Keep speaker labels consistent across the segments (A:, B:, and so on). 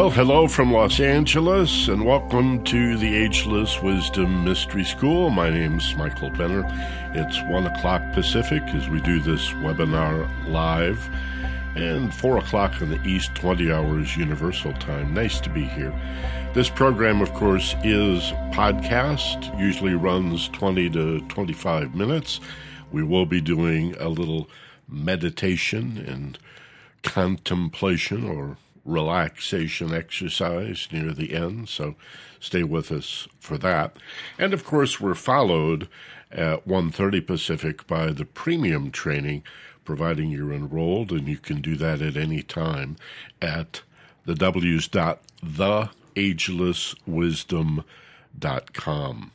A: Well, hello from Los Angeles, and welcome to the Ageless Wisdom Mystery School. My name's Michael Benner. It's 1 o'clock Pacific as we do this webinar live, and 4 o'clock in the East, 20 hours Universal Time. Nice to be here. This program, of course, is podcast, usually runs 20 to 25 minutes. We will be doing a little meditation and contemplation or relaxation exercise near the end, so stay with us for that. And of course, we're followed at 1:30 Pacific by the premium training providing you're enrolled and you can do that at any time at the w's dot theagelesswisdom.com.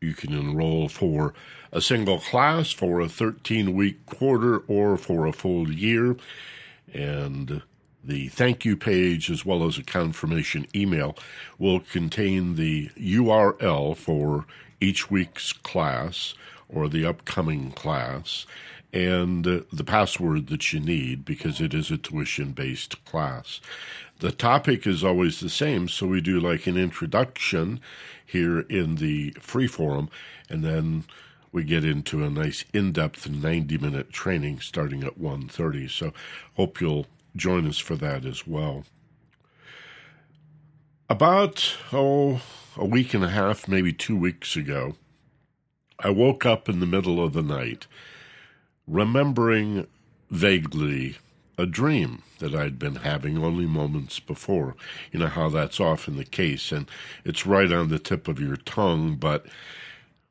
A: You can enroll for a single class, for a 13 week quarter, or for a full year. And the thank you page, as well as a confirmation email, will contain the URL for each week's class or the upcoming class and uh, the password that you need because it is a tuition based class. The topic is always the same, so we do like an introduction here in the free forum, and then we get into a nice in-depth 90-minute training starting at 1.30. So hope you'll join us for that as well. About, oh, a week and a half, maybe two weeks ago, I woke up in the middle of the night remembering vaguely a dream that I'd been having only moments before. You know how that's often the case, and it's right on the tip of your tongue, but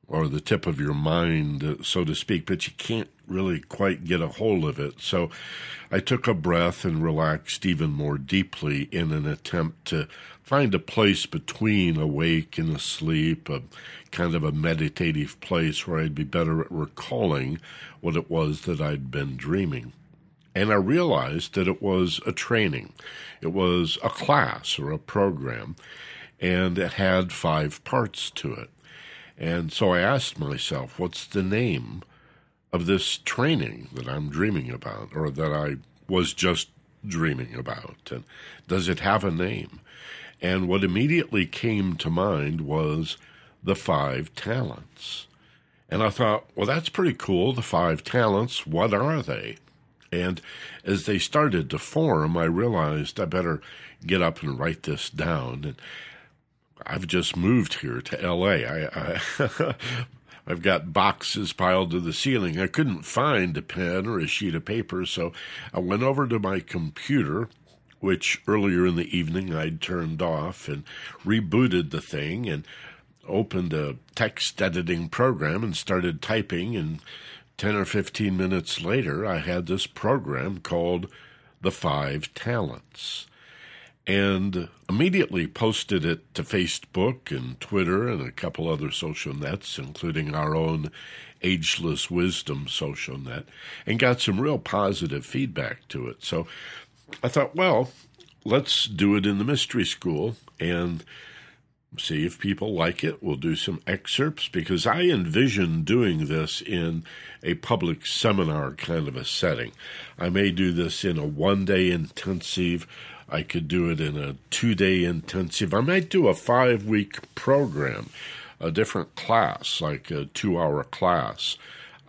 A: or the tip of your mind, uh, so to speak, but you can't really quite get a hold of it. So I took a breath and relaxed even more deeply in an attempt to find a place between awake and asleep, a kind of a meditative place where I'd be better at recalling what it was that I'd been dreaming. And I realized that it was a training. It was a class or a program, and it had five parts to it. And so I asked myself, what's the name of this training that I'm dreaming about or that I was just dreaming about? And does it have a name? And what immediately came to mind was the five talents. And I thought, well, that's pretty cool. The five talents, what are they? And as they started to form, I realized I better get up and write this down. And I've just moved here to L.A. I, I I've got boxes piled to the ceiling. I couldn't find a pen or a sheet of paper, so I went over to my computer, which earlier in the evening I'd turned off, and rebooted the thing and opened a text editing program and started typing. And 10 or 15 minutes later, I had this program called The Five Talents and immediately posted it to Facebook and Twitter and a couple other social nets, including our own Ageless Wisdom social net, and got some real positive feedback to it. So I thought, well, let's do it in the mystery school and see if people like it. We'll do some excerpts because I envision doing this in a public seminar kind of a setting. I may do this in a one day intensive I could do it in a two day intensive. I might do a five week program, a different class, like a two hour class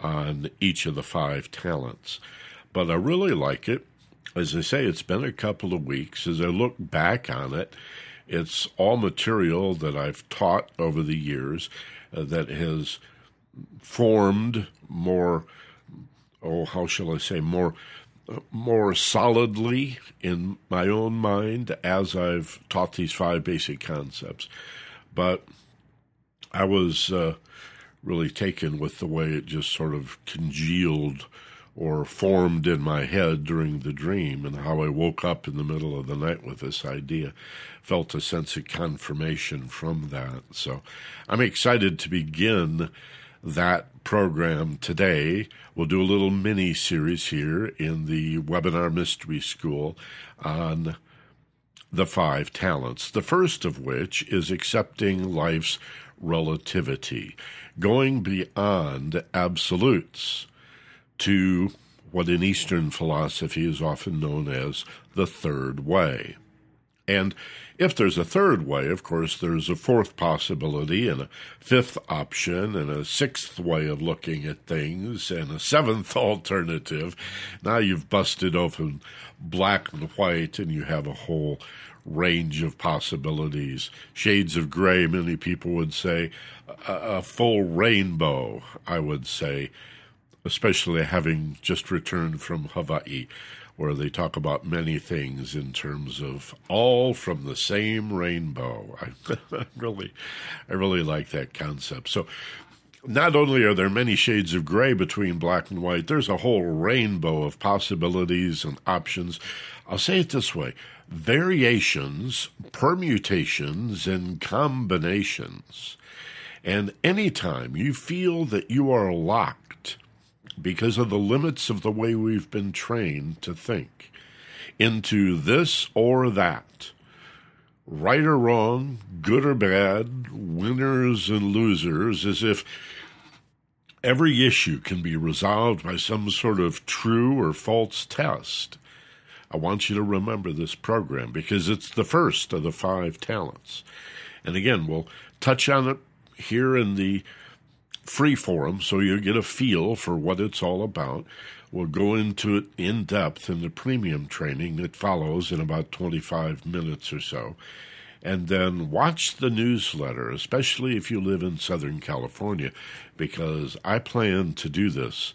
A: on each of the five talents. But I really like it. As I say, it's been a couple of weeks. As I look back on it, it's all material that I've taught over the years uh, that has formed more, oh, how shall I say, more more solidly in my own mind as I've taught these five basic concepts. But I was uh, really taken with the way it just sort of congealed or formed in my head during the dream and how I woke up in the middle of the night with this idea. Felt a sense of confirmation from that. So I'm excited to begin that program today. We'll do a little mini series here in the Webinar Mystery School on the five talents. The first of which is accepting life's relativity, going beyond absolutes to what in Eastern philosophy is often known as the third way. And if there's a third way, of course, there's a fourth possibility and a fifth option and a sixth way of looking at things and a seventh alternative. Now you've busted open black and white and you have a whole range of possibilities. Shades of gray, many people would say. A, full rainbow, I would say, especially having just returned from Hawaii where they talk about many things in terms of all from the same rainbow. I really, I really like that concept. So, not only are there many shades of gray between black and white, there's a whole rainbow of possibilities and options. I'll say it this way variations, permutations, and combinations. And anytime you feel that you are locked because of the limits of the way we've been trained to think into this or that, right or wrong, good or bad, winners and losers, as if every issue can be resolved by some sort of true or false test. I want you to remember this program because it's the first of the five talents. And again, we'll touch on it here in the free forum so you get a feel for what it's all about. We'll go into it in depth in the premium training that follows in about 25 minutes or so. And then watch the newsletter, especially if you live in Southern California, because I plan to do this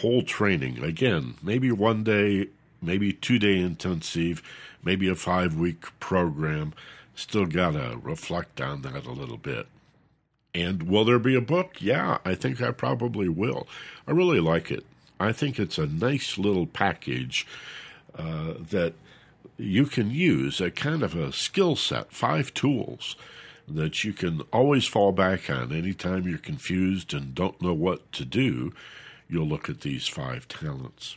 A: whole training again, maybe one day, maybe two day intensive, maybe a five week program. Still got to reflect on that a little bit. And will there be a book? Yeah, I think I probably will. I really like it. I think it's a nice little package uh, that you can use, a kind of a skill set, five tools that you can always fall back on anytime you're confused and don't know what to do. You'll look at these five talents.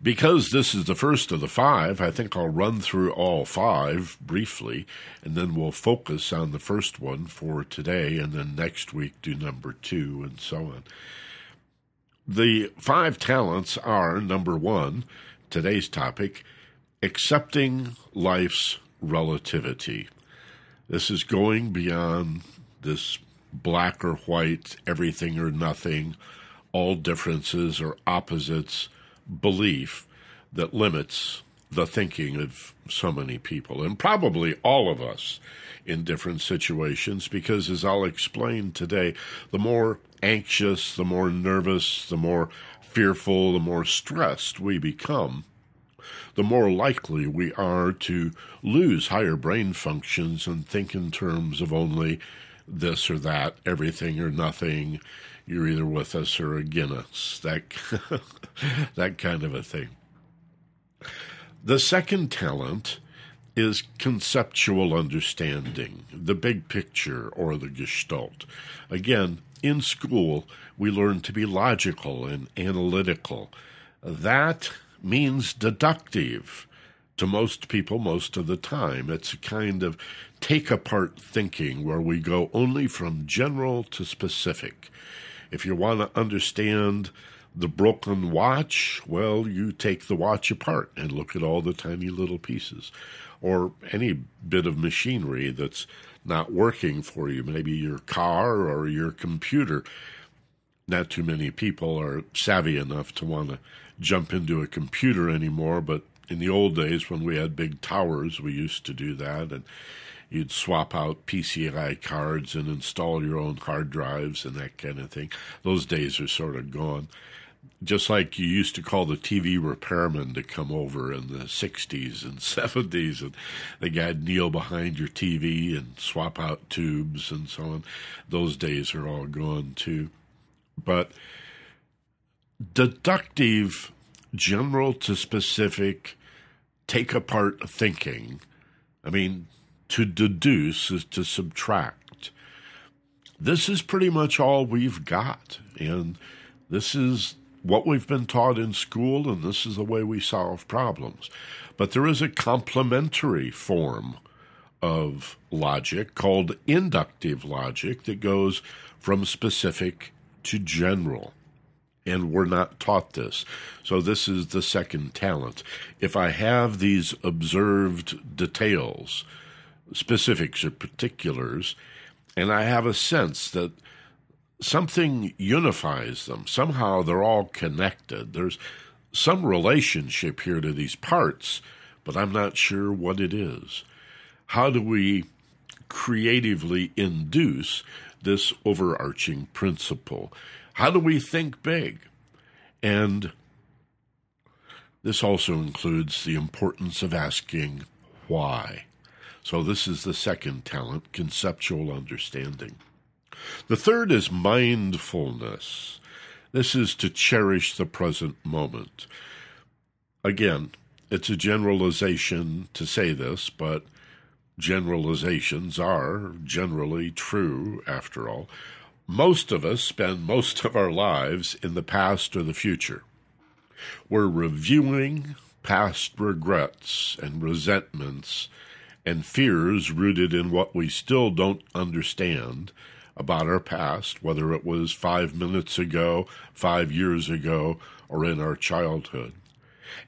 A: Because this is the first of the five, I think I'll run through all five briefly, and then we'll focus on the first one for today, and then next week do number two, and so on. The five talents are number one, today's topic, accepting life's relativity. This is going beyond this black or white, everything or nothing, all differences or opposites belief that limits the thinking of so many people, and probably all of us in different situations, because as I'll explain today, the more anxious, the more nervous, the more fearful, the more stressed we become, the more likely we are to lose higher brain functions and think in terms of only this or that, everything or nothing, you're either with us or against us. That that kind of a thing. The second talent is conceptual understanding, the big picture or the gestalt. Again, in school, we learn to be logical and analytical. That means deductive to most people most of the time. It's a kind of take apart thinking where we go only from general to specific. If you want to understand the broken watch, well, you take the watch apart and look at all the tiny little pieces. Or any bit of machinery that's not working for you, maybe your car or your computer. Not too many people are savvy enough to want to jump into a computer anymore, but in the old days when we had big towers, we used to do that. And you'd swap out PCI cards and install your own hard drives and that kind of thing. Those days are sort of gone. Just like you used to call the TV repairman to come over in the 60s and 70s, and the guy'd kneel behind your TV and swap out tubes and so on. Those days are all gone too. But deductive, general to specific, take apart thinking. I mean, to deduce is to subtract. This is pretty much all we've got. And this is what we've been taught in school, and this is the way we solve problems. But there is a complementary form of logic called inductive logic that goes from specific to general. and we're not taught this. So, this is the second talent. If I have these observed details, specifics or particulars, and I have a sense that something unifies them, somehow they're all connected. There's some relationship here to these parts, but I'm not sure what it is. How do we creatively induce this overarching principle? How do we think big? And this also includes the importance of asking why. So, this is the second talent, conceptual understanding. The third is mindfulness. This is to cherish the present moment. Again, it's a generalization to say this, but generalizations are generally true after all. Most of us spend most of our lives in the past or the future. We're reviewing past regrets and resentments and fears rooted in what we still don't understand about our past, whether it was five minutes ago, five years ago, or in our childhood.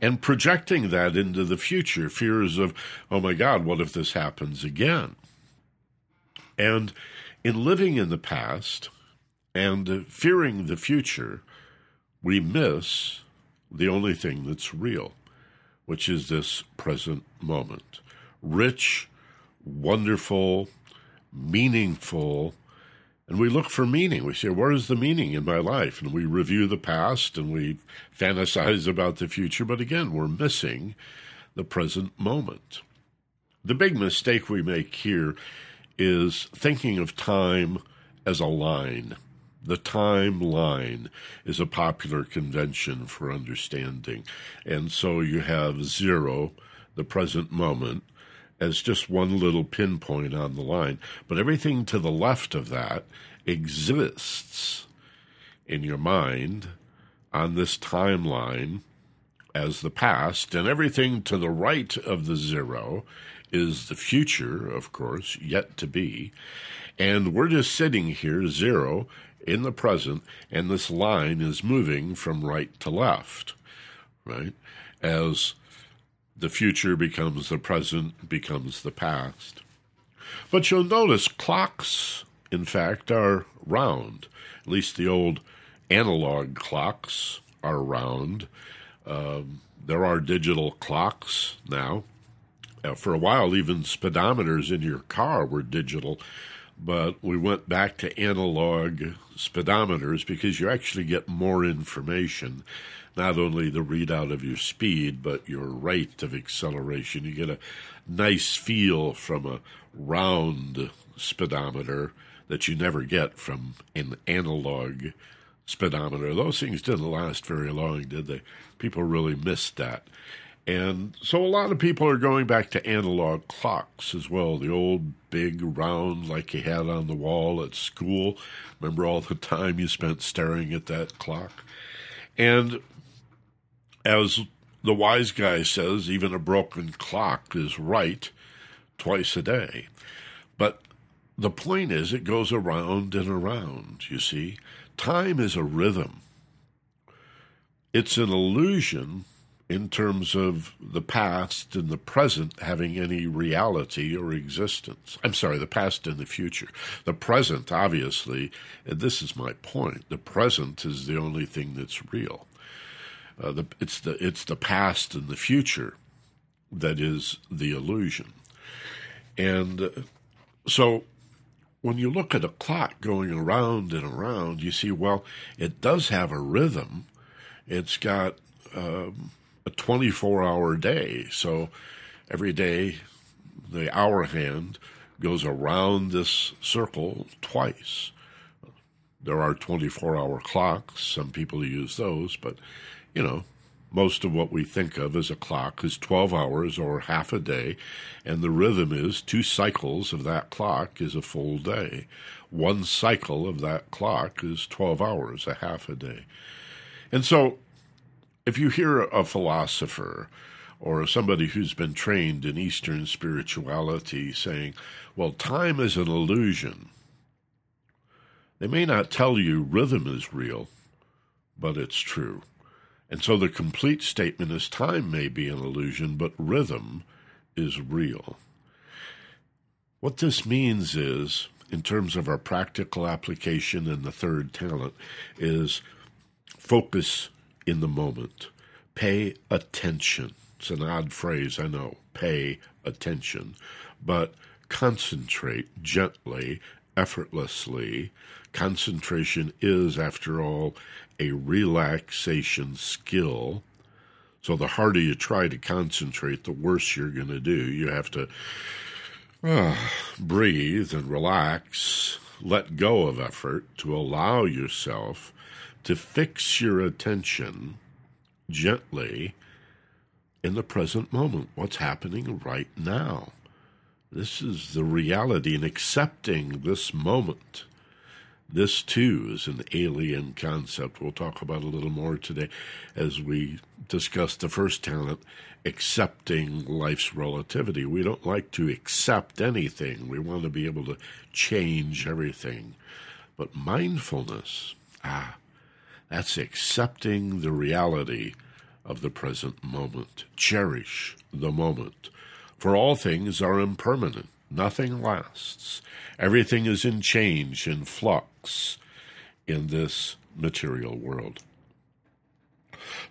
A: And projecting that into the future, fears of, oh my God, what if this happens again? And in living in the past and fearing the future, we miss the only thing that's real, which is this present moment. Rich, wonderful, meaningful, and we look for meaning. We say, where is the meaning in my life? And we review the past and we fantasize about the future. But again, we're missing the present moment. The big mistake we make here is thinking of time as a line. The timeline is a popular convention for understanding. And so you have zero, the present moment, as just one little pinpoint on the line. But everything to the left of that exists in your mind on this timeline as the past, and everything to the right of the zero is the future, of course, yet to be. And we're just sitting here, zero, in the present, and this line is moving from right to left, right? As the future becomes the present, becomes the past. But you'll notice clocks, in fact, are round. At least the old analog clocks are round. Um, there are digital clocks now. Uh, for a while, even speedometers in your car were digital, but we went back to analog speedometers because you actually get more information not only the readout of your speed, but your rate of acceleration. You get a nice feel from a round speedometer that you never get from an analog speedometer. Those things didn't last very long, did they? People really missed that. And so a lot of people are going back to analog clocks as well, the old big round like you had on the wall at school. Remember all the time you spent staring at that clock? And as the wise guy says, even a broken clock is right twice a day. But the point is, it goes around and around, you see. Time is a rhythm, it's an illusion in terms of the past and the present having any reality or existence. I'm sorry, the past and the future. The present, obviously, and this is my point, the present is the only thing that's real. Uh, the, it's the it's the past and the future that is the illusion, and uh, so when you look at a clock going around and around, you see well it does have a rhythm. It's got um, a 24 hour day, so every day the hour hand goes around this circle twice. There are 24 hour clocks. Some people use those, but you know, most of what we think of as a clock is 12 hours or half a day, and the rhythm is two cycles of that clock is a full day. One cycle of that clock is 12 hours, a half a day. And so, if you hear a philosopher or somebody who's been trained in Eastern spirituality saying, well, time is an illusion, they may not tell you rhythm is real but it's true. And so the complete statement is time may be an illusion, but rhythm is real. What this means is, in terms of our practical application in the third talent, is focus in the moment. Pay attention. It's an odd phrase, I know. Pay attention. But concentrate gently, effortlessly. Concentration is, after all, a relaxation skill. So the harder you try to concentrate, the worse you're going to do. You have to uh, breathe and relax, let go of effort to allow yourself to fix your attention gently in the present moment. What's happening right now? This is the reality in accepting this moment. This too is an alien concept. We'll talk about a little more today as we discuss the first talent, accepting life's relativity. We don't like to accept anything, we want to be able to change everything. But mindfulness, ah, that's accepting the reality of the present moment. Cherish the moment. For all things are impermanent, nothing lasts. Everything is in change, in flux in this material world.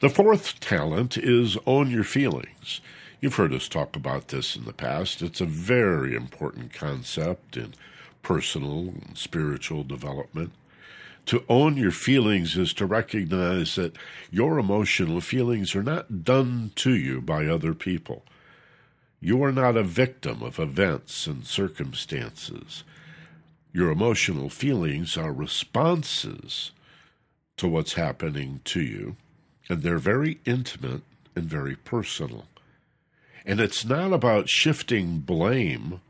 A: The fourth talent is own your feelings. You've heard us talk about this in the past. It's a very important concept in personal and spiritual development. To own your feelings is to recognize that your emotional feelings are not done to you by other people. You are not a victim of events and circumstances. Your emotional feelings are responses to what's happening to you, and they're very intimate and very personal. And it's not about shifting blame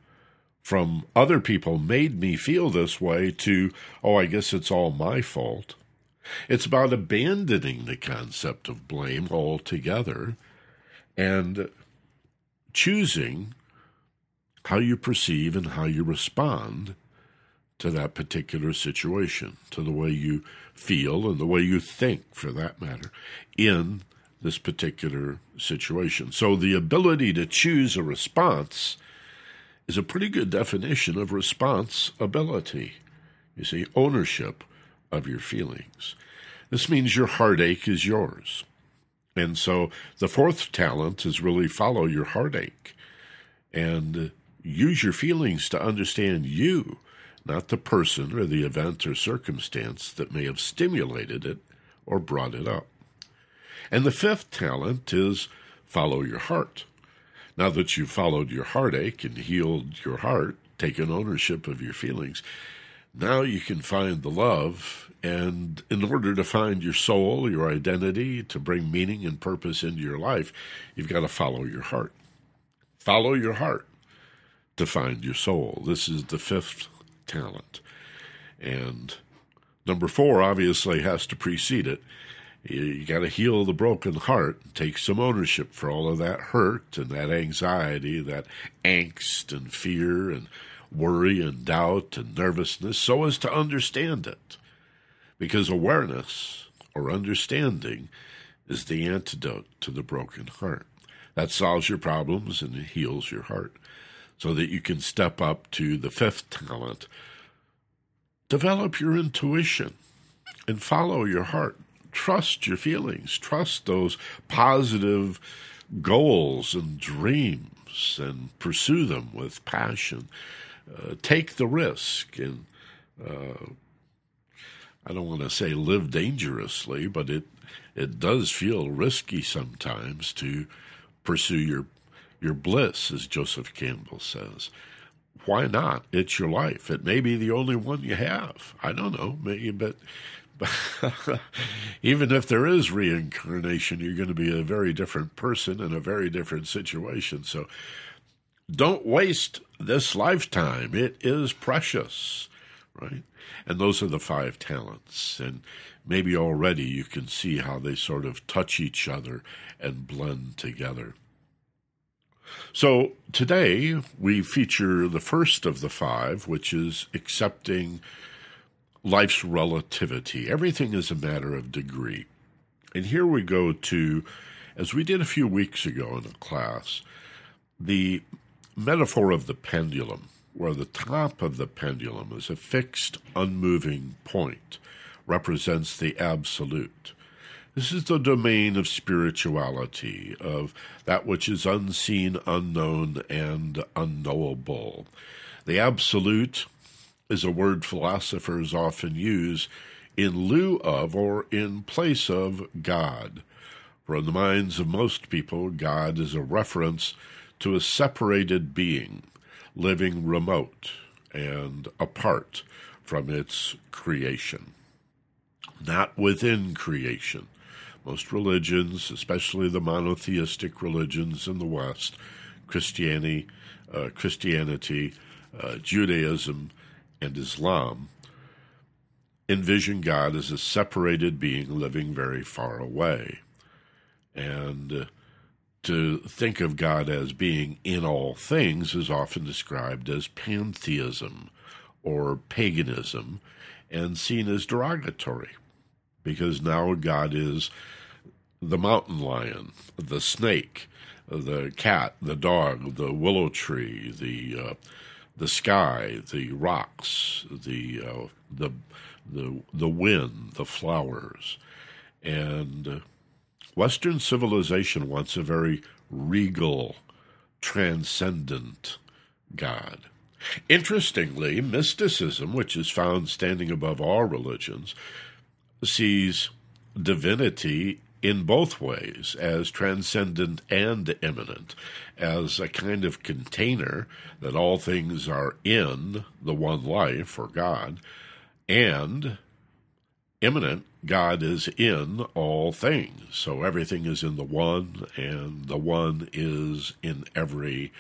A: from other people made me feel this way to, oh, I guess it's all my fault. It's about abandoning the concept of blame altogether and choosing how you perceive and how you respond to that particular situation, to the way you feel and the way you think, for that matter, in this particular situation. So the ability to choose a response is a pretty good definition of responsibility. You see, ownership of your feelings. This means your heartache is yours. And so the fourth talent is really follow your heartache and use your feelings to understand you, not the person or the event or circumstance that may have stimulated it or brought it up. And the fifth talent is follow your heart. Now that you've followed your heartache and healed your heart, taken ownership of your feelings, now you can find the love. And in order to find your soul, your identity, to bring meaning and purpose into your life, you've got to follow your heart. Follow your heart to find your soul. This is the fifth talent. And number four obviously has to precede it. You got to heal the broken heart, take some ownership for all of that hurt and that anxiety, that angst and fear and worry and doubt and nervousness, so as to understand it. Because awareness or understanding is the antidote to the broken heart. That solves your problems and heals your heart so that you can step up to the fifth talent. Develop your intuition and follow your heart trust your feelings, trust those positive goals and dreams, and pursue them with passion. Uh, take the risk and uh, I don't want to say live dangerously, but it it does feel risky sometimes to pursue your your bliss, as Joseph Campbell says. Why not? It's your life. It may be the only one you have. I don't know, maybe, but even if there is reincarnation, you're going to be a very different person in a very different situation. So don't waste this lifetime. It is precious, right? And those are the five talents. And maybe already you can see how they sort of touch each other and blend together. So today we feature the first of the five, which is accepting life's relativity. Everything is a matter of degree. And here we go to, as we did a few weeks ago in a class, the metaphor of the pendulum, where the top of the pendulum is a fixed, unmoving point, represents the absolute. This is the domain of spirituality, of that which is unseen, unknown, and unknowable. The absolute is a word philosophers often use in lieu of or in place of God. For in the minds of most people, God is a reference to a separated being, living remote and apart from its creation, not within creation. Most religions, especially the monotheistic religions in the West, Christianity, uh, Christianity, uh, Judaism, and Islam, envision God as a separated being living very far away. And uh, to think of God as being in all things is often described as pantheism or paganism and seen as derogatory because now God is the mountain lion, the snake, the cat, the dog, the willow tree, the uh, the sky, the rocks, the uh, the the the wind, the flowers, and uh, Western civilization wants a very regal, transcendent God. Interestingly, mysticism, which is found standing above all religions, sees divinity in both ways, as transcendent and immanent, as a kind of container that all things are in the one life or God, and immanent, God is in all things. So everything is in the one, and the one is in every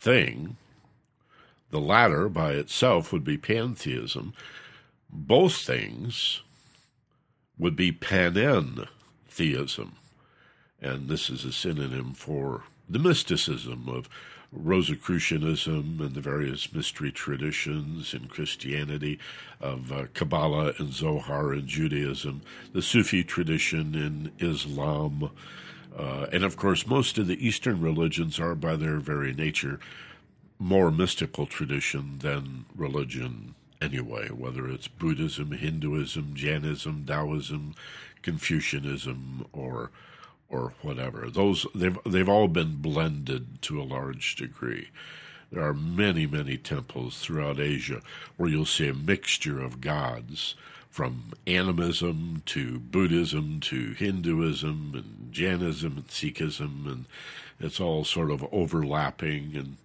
A: thing. The latter by itself would be pantheism. Both things would be panen theism. And this is a synonym for the mysticism of Rosicrucianism and the various mystery traditions in Christianity, of uh, Kabbalah and Zohar in Judaism, the Sufi tradition in Islam, uh, and of course, most of the Eastern religions are, by their very nature, more mystical tradition than religion anyway, whether it's Buddhism, Hinduism, Jainism, Taoism, Confucianism, or or whatever. Those they've they've all been blended to a large degree. There are many, many temples throughout Asia where you'll see a mixture of gods, from animism to Buddhism to Hinduism and Jainism and Sikhism, and it's all sort of overlapping and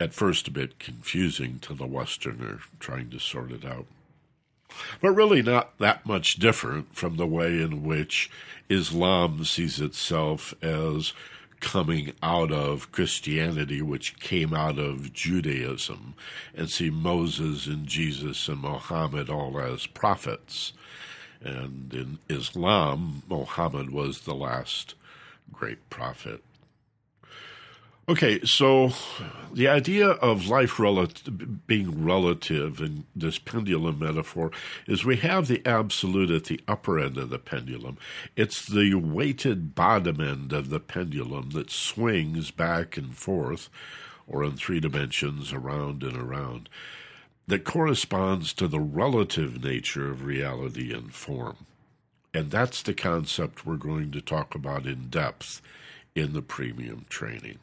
A: at first a bit confusing to the Westerner trying to sort it out. But really not that much different from the way in which Islam sees itself as coming out of Christianity, which came out of Judaism, and see Moses and Jesus and Mohammed all as prophets. And in Islam, Mohammed was the last great prophet. Okay, so the idea of life being relative in this pendulum metaphor is we have the absolute at the upper end of the pendulum. It's the weighted bottom end of the pendulum that swings back and forth, or in three dimensions, around and around, that corresponds to the relative nature of reality and form. And that's the concept we're going to talk about in depth in the premium training.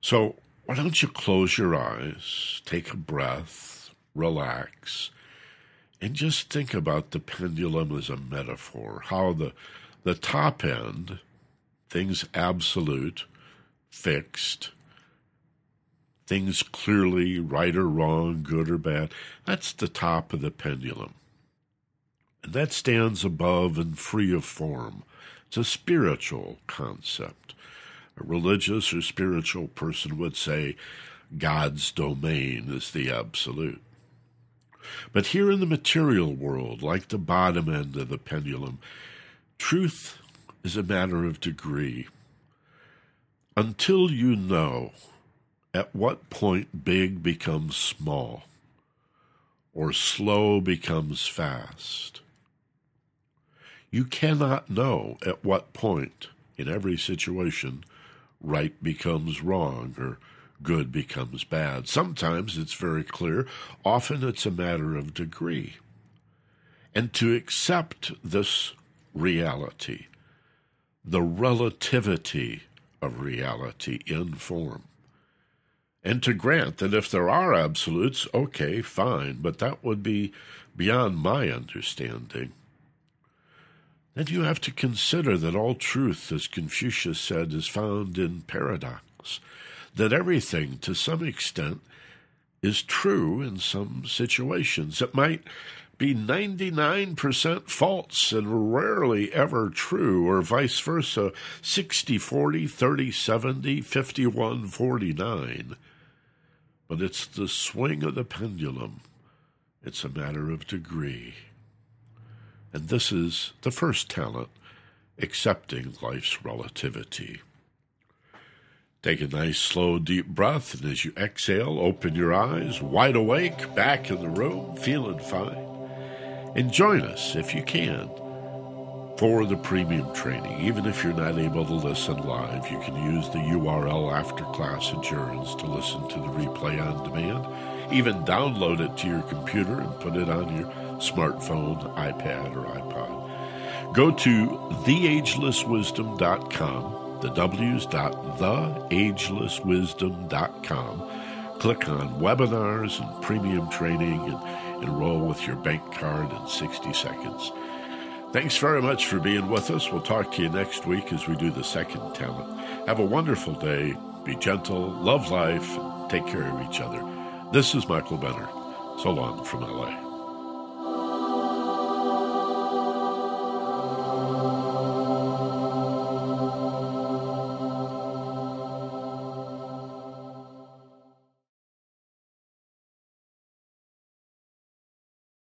A: So, why don't you close your eyes, take a breath, relax, and just think about the pendulum as a metaphor, how the, the top end, things absolute, fixed, things clearly right or wrong, good or bad, that's the top of the pendulum. And that stands above and free of form. It's a spiritual concept. A religious or spiritual person would say God's domain is the absolute. But here in the material world, like the bottom end of the pendulum, truth is a matter of degree. Until you know at what point big becomes small or slow becomes fast, You cannot know at what point in every situation right becomes wrong or good becomes bad. Sometimes it's very clear, often it's a matter of degree. And to accept this reality, the relativity of reality in form, and to grant that if there are absolutes, okay, fine, but that would be beyond my understanding. Then you have to consider that all truth, as Confucius said, is found in paradox, that everything, to some extent, is true in some situations. It might be 99% false and rarely ever true, or vice versa 60 40, 30 70, 51 49. But it's the swing of the pendulum, it's a matter of degree. And this is the first talent accepting life's relativity. Take a nice, slow, deep breath, and as you exhale, open your eyes, wide awake, back in the room, feeling fine. And join us, if you can, for the premium training. Even if you're not able to listen live, you can use the URL after class adjourns to listen to the replay on demand. Even download it to your computer and put it on your smartphone, iPad, or iPod. Go to theagelesswisdom.com the W's dot theagelesswisdom.com. Click on webinars and premium training and enroll with your bank card in 60 seconds. Thanks very much for being with us. We'll talk to you next week as we do the second talent. Have a wonderful day. Be gentle, love life, take care of each other. This is Michael Benner. So long from LA.